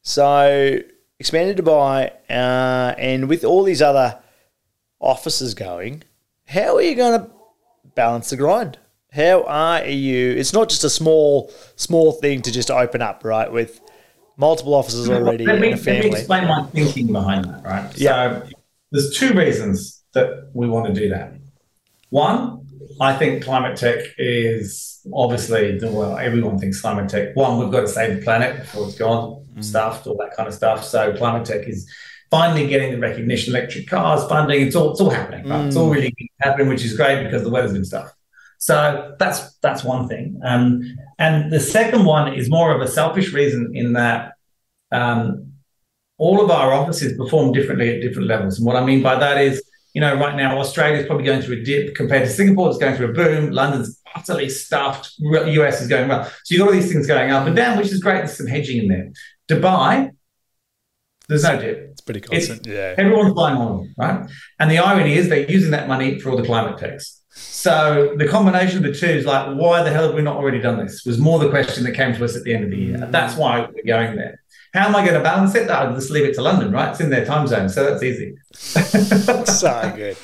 So expanded to Dubai, uh, and with all these other offices going, how are you going to balance the grind? How are you? It's not just a small, small thing to just open up, right? With multiple offices already let me, in a family. Let me explain my thinking behind that, right? Yeah. So there's two reasons that we want to do that. One, I think climate tech is obviously, well, everyone thinks climate tech. One, we've got to save the planet before it's gone, mm. stuffed, all that kind of stuff. So climate tech is finally getting the recognition, electric cars, funding, it's all, it's all happening, right? Mm. It's all mm. really happening, which is great because the weather's been stuff. So that's that's one thing. Um, and the second one is more of a selfish reason in that um, all of our offices perform differently at different levels. And what I mean by that is you know, right now Australia's probably going through a dip compared to Singapore. It's going through a boom. London's utterly stuffed. US is going well. So you've got all these things going up and down, which is great. There's some hedging in there. Dubai, there's no dip. It's pretty constant. It's, yeah. Everyone's buying oil, right? And the irony is they're using that money for all the climate tech. So the combination of the two is like, why the hell have we not already done this? Was more the question that came to us at the end of the year. Mm. That's why we're going there. How am I going to balance it? I'll just leave it to London, right? It's in their time zone, so that's easy. so good.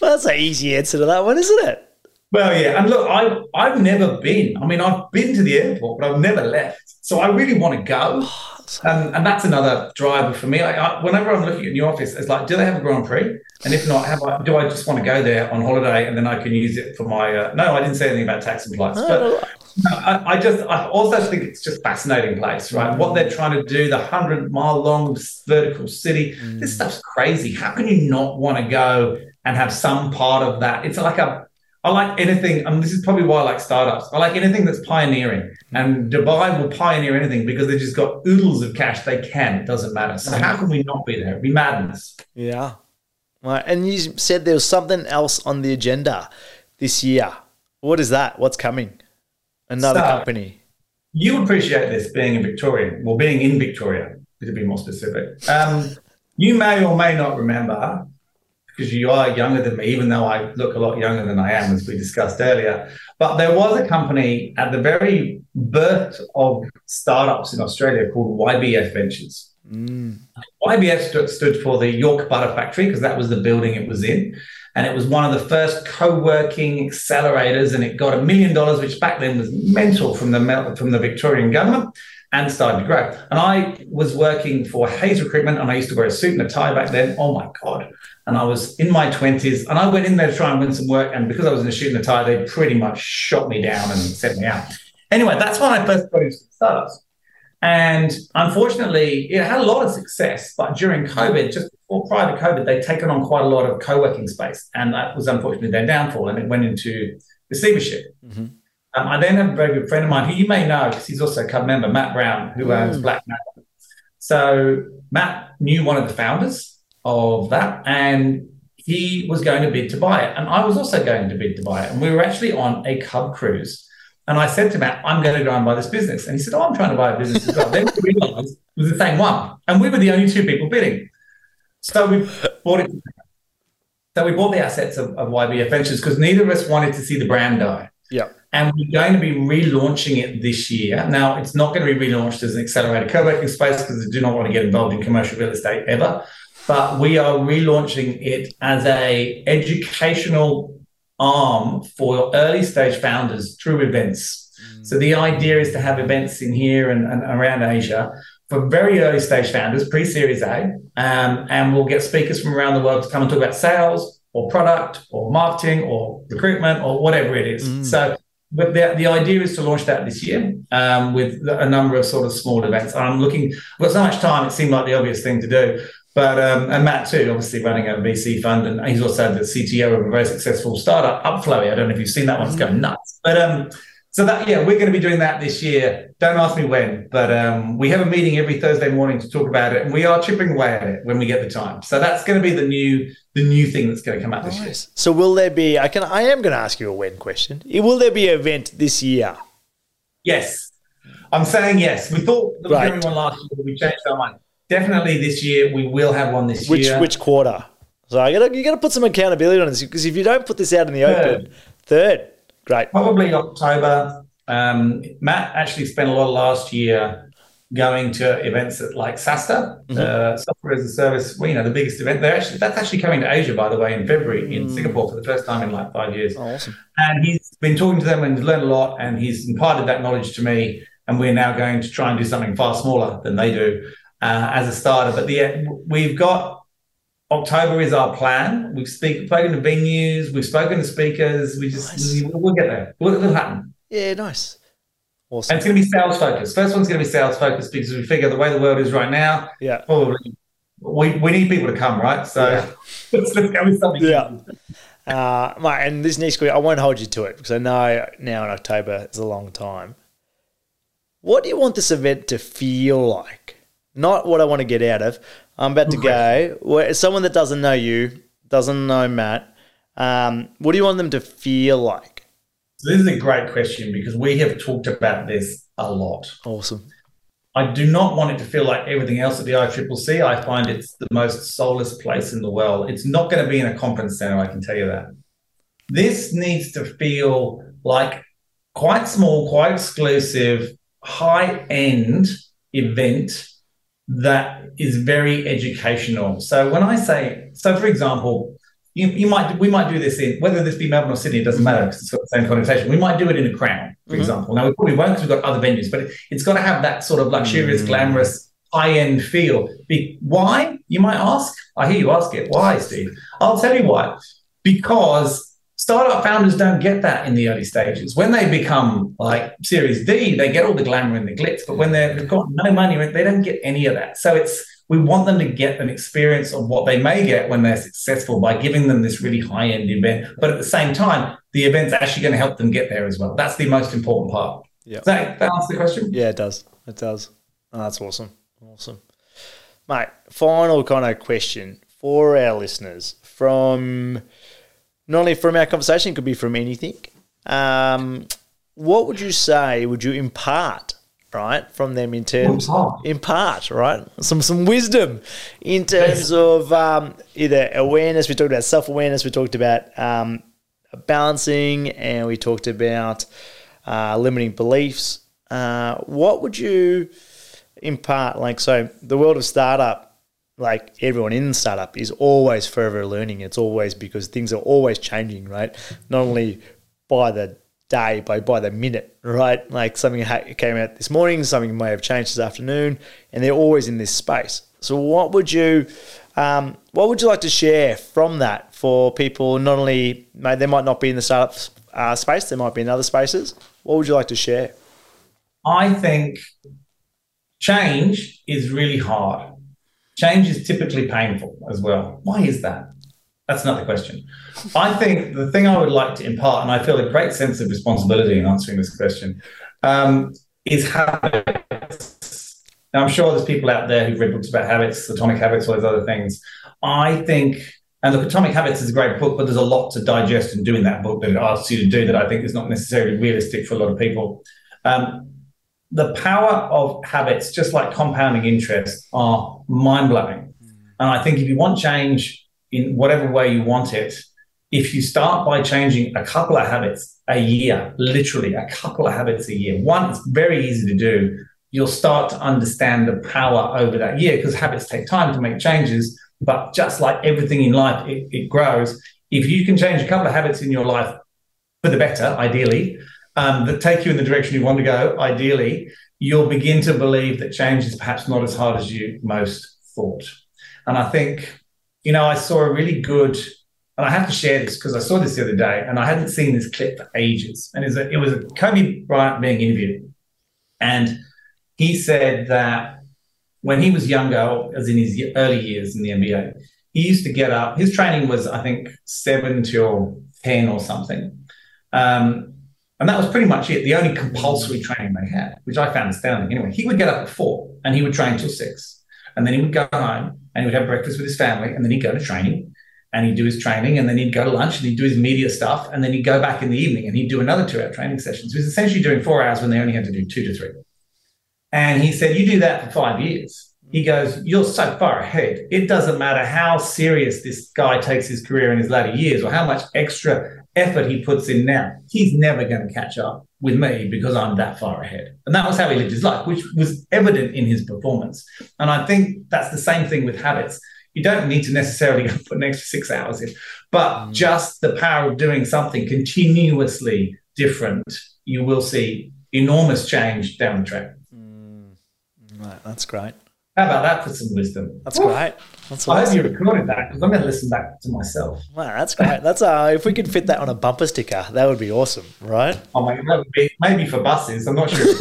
Well, that's an easy answer to that one, isn't it? Well, yeah, and look, I've I've never been. I mean, I've been to the airport, but I've never left. So I really want to go. And, and that's another driver for me. Like I, whenever I'm looking at new office, it's like, do they have a Grand Prix? And if not, have I, do I just want to go there on holiday and then I can use it for my? Uh, no, I didn't say anything about tax and flights, but I, I, just I also think it's just fascinating place, right? What they're trying to do, the hundred mile long vertical city, mm. this stuff's crazy. How can you not want to go and have some part of that? It's like a I like anything, and this is probably why I like startups. I like anything that's pioneering, and Dubai will pioneer anything because they've just got oodles of cash. They can. It doesn't matter. So how can we not be there? It'd be madness. Yeah. Right. And you said there was something else on the agenda this year. What is that? What's coming? Another so, company. You appreciate this being in Victoria, well, being in Victoria, to be more specific. Um, you may or may not remember because you are younger than me, even though I look a lot younger than I am, as we discussed earlier. But there was a company at the very birth of startups in Australia called YBF Ventures. Mm. YBF stood, stood for the York Butter Factory because that was the building it was in. And it was one of the first co-working accelerators, and it got a million dollars, which back then was mental from the from the Victorian government and started to grow. And I was working for Hayes Recruitment, and I used to wear a suit and a tie back then. Oh my god! And I was in my twenties, and I went in there to try and win some work. And because I was in a suit and a tie, they pretty much shot me down and sent me out. Anyway, that's when I first got into startups. And unfortunately, it had a lot of success. But during COVID, just before prior to COVID, they'd taken on quite a lot of co-working space, and that was unfortunately their downfall, and it went into receivership. Mm-hmm. Um, I then have a very good friend of mine who you may know because he's also a club member, Matt Brown, who mm. owns Black Knight. So Matt knew one of the founders of that, and he was going to bid to buy it, and I was also going to bid to buy it, and we were actually on a cub cruise. And I said to Matt, I'm going to go and buy this business. And he said, Oh, I'm trying to buy a business as well. then we realized it was the same one. And we were the only two people bidding. So we bought it. So we bought the assets of, of YBF Ventures because neither of us wanted to see the brand die. Yeah and we're going to be relaunching it this year. Now, it's not going to be relaunched as an accelerated co-working space because I do not want to get involved in commercial real estate ever. But we are relaunching it as a educational arm for early stage founders through events. Mm. So the idea is to have events in here and, and around Asia for very early stage founders, pre-series A, um, and we'll get speakers from around the world to come and talk about sales or product or marketing or recruitment or whatever it is. Mm. So but the, the idea is to launch that this year um, with a number of sort of small events. I'm looking, I've got so much time, it seemed like the obvious thing to do. But um, and Matt too, obviously running a VC fund, and he's also the CTO of a very successful startup, Upflowy. I don't know if you've seen that one; it's going nuts. But um, so that yeah, we're going to be doing that this year. Don't ask me when, but um, we have a meeting every Thursday morning to talk about it, and we are chipping away at it when we get the time. So that's going to be the new the new thing that's going to come out this year. So will there be? I can. I am going to ask you a when question. Will there be an event this year? Yes, I'm saying yes. We thought there was right. one last year, but we changed our mind. Definitely this year we will have one this which, year. Which quarter? So I gotta, you got to put some accountability on this because if you don't put this out in the third. open, third, great. Probably October. Um, Matt actually spent a lot of last year going to events at like SaaStr, mm-hmm. uh, software as a service. Well, you know, the biggest event. They're actually that's actually coming to Asia, by the way, in February mm. in Singapore for the first time in like five years. Oh, awesome. And he's been talking to them and learned a lot, and he's imparted that knowledge to me. And we're now going to try and do something far smaller than they do uh, as a starter. But the we've got October is our plan. We've speak, spoken to venues, we've spoken to speakers. We just nice. we, will get there. We'll, it'll happen. Yeah, nice. Awesome. And it's going to be sales focused. First one's going to be sales focused because we figure the way the world is right now, yeah, probably we, we need people to come, right? So yeah. let's, let's go with something. Yeah. Uh, mate, and this next week, I won't hold you to it because I know now in October is a long time. What do you want this event to feel like? Not what I want to get out of. I'm about to go. Where someone that doesn't know you, doesn't know Matt, um, what do you want them to feel like? So this is a great question because we have talked about this a lot. Awesome. I do not want it to feel like everything else at the ICCC. I find it's the most soulless place in the world. It's not going to be in a conference center, I can tell you that. This needs to feel like quite small, quite exclusive, high end event that is very educational. So when I say, so for example, you, you might we might do this in whether this be Melbourne or Sydney, it doesn't matter because it's got the same connotation. We might do it in a Crown, for mm-hmm. example. Now we probably won't because we've got other venues, but it, has got to have that sort of luxurious, mm-hmm. glamorous, high-end feel. Be, why? You might ask. I hear you ask it. Why, Steve? I'll tell you why. Because startup founders don't get that in the early stages. When they become like Series D, they get all the glamour and the glitz. But when they've got no money, they don't get any of that. So it's we want them to get an experience of what they may get when they're successful by giving them this really high end event. But at the same time, the event's actually going to help them get there as well. That's the most important part. Yeah. Does that, that answer the question? Yeah, it does. It does. Oh, that's awesome. Awesome. Mate, final kind of question for our listeners from not only from our conversation, it could be from anything. Um, what would you say would you impart right from them in terms impart right some some wisdom in terms yes. of um, either awareness we talked about self-awareness we talked about um, balancing and we talked about uh, limiting beliefs uh, what would you impart like so the world of startup like everyone in startup is always forever learning it's always because things are always changing right not only by the day by by the minute, right? Like something came out this morning, something may have changed this afternoon, and they're always in this space. So, what would you, um, what would you like to share from that for people? Not only they might not be in the startup uh, space, they might be in other spaces. What would you like to share? I think change is really hard. Change is typically painful as well. Why is that? That's not the question. I think the thing I would like to impart, and I feel a great sense of responsibility in answering this question, um, is habits. Now, I'm sure there's people out there who've read books about habits, atomic habits, all those other things. I think, and look, Atomic Habits is a great book, but there's a lot to digest and do in that book that it asks you to do that I think is not necessarily realistic for a lot of people. Um, the power of habits, just like compounding interest, are mind blowing. Mm. And I think if you want change, in whatever way you want it, if you start by changing a couple of habits a year, literally a couple of habits a year, one, it's very easy to do. You'll start to understand the power over that year because habits take time to make changes. But just like everything in life, it, it grows. If you can change a couple of habits in your life for the better, ideally, um, that take you in the direction you want to go, ideally, you'll begin to believe that change is perhaps not as hard as you most thought. And I think you know, I saw a really good, and I have to share this because I saw this the other day and I hadn't seen this clip for ages. And it was a, it was a Kobe Bryant being interviewed. And he said that when he was younger, as in his early years in the NBA, he used to get up. His training was, I think, seven till 10 or something. Um, and that was pretty much it, the only compulsory training they had, which I found astounding. Anyway, he would get up at four and he would train till six. And then he would go home and he would have breakfast with his family, and then he'd go to training, and he'd do his training, and then he'd go to lunch, and he'd do his media stuff, and then he'd go back in the evening, and he'd do another two-hour training session. So he was essentially doing four hours when they only had to do two to three. And he said, "You do that for five years." He goes, You're so far ahead. It doesn't matter how serious this guy takes his career in his latter years or how much extra effort he puts in now. He's never going to catch up with me because I'm that far ahead. And that was how he lived his life, which was evident in his performance. And I think that's the same thing with habits. You don't need to necessarily put an extra six hours in, but mm. just the power of doing something continuously different, you will see enormous change down the track. Mm. Right, that's great. How about that for some wisdom? That's Ooh. great. That's I hope you recorded that because I'm going to listen back to myself. Wow, that's great. That's uh, if we could fit that on a bumper sticker, that would be awesome, right? Oh my, that would be maybe for buses. I'm not sure.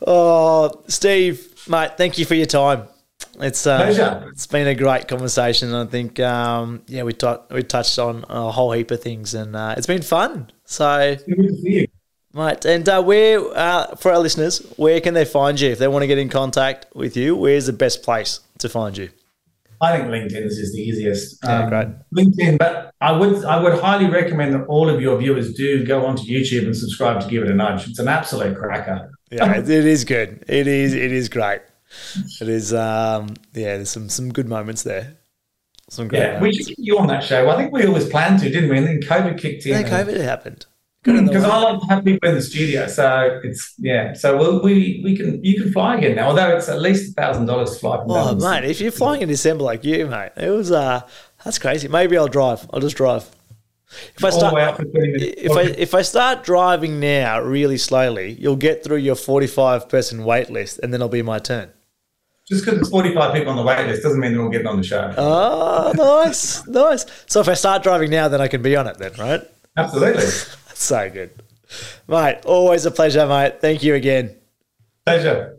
oh, Steve, mate, thank you for your time. It's uh, pleasure. It's been a great conversation. I think um, yeah, we t- we touched on a whole heap of things, and uh, it's been fun. So. Good to see you. Right, and uh, where uh, for our listeners, where can they find you if they want to get in contact with you? Where's the best place to find you? I think LinkedIn is just the easiest. Yeah, great. LinkedIn, but I would I would highly recommend that all of your viewers do go onto YouTube and subscribe to give it a nudge. It's an absolute cracker. Yeah, it is good. It is. It is great. It is. Um, yeah, there's some some good moments there. Some great. Yeah, we moments. should get you on that show. I think we always planned to, didn't we? And then COVID kicked in. Yeah, COVID happened. Got in the because. I like to have people in the studio, so it's yeah. So we'll, we we can you can fly again now, although it's at least a thousand dollars to fly from Oh, mate, if you're flying in December like you, mate, it was uh, that's crazy. Maybe I'll drive. I'll just drive. If I start, way up for twenty minutes. if I if I start driving now really slowly, you'll get through your 45 person wait list, and then it'll be my turn. Just because it's forty five people on the wait list doesn't mean they're all getting on the show. Oh, nice, nice. So if I start driving now, then I can be on it, then, right? Absolutely, so good, mate. Always a pleasure, mate. Thank you again. pleasure.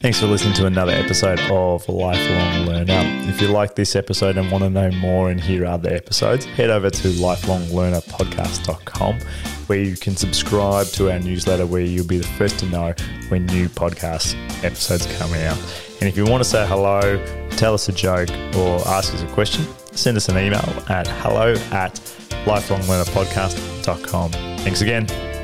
Thanks for listening to another episode of Lifelong Learner. If you like this episode and want to know more and hear other episodes, head over to lifelonglearnerpodcast.com where you can subscribe to our newsletter where you'll be the first to know when new podcast episodes come out. And if you want to say hello, tell us a joke, or ask us a question, send us an email at hello at lifelonglearnerpodcast.com. Thanks again.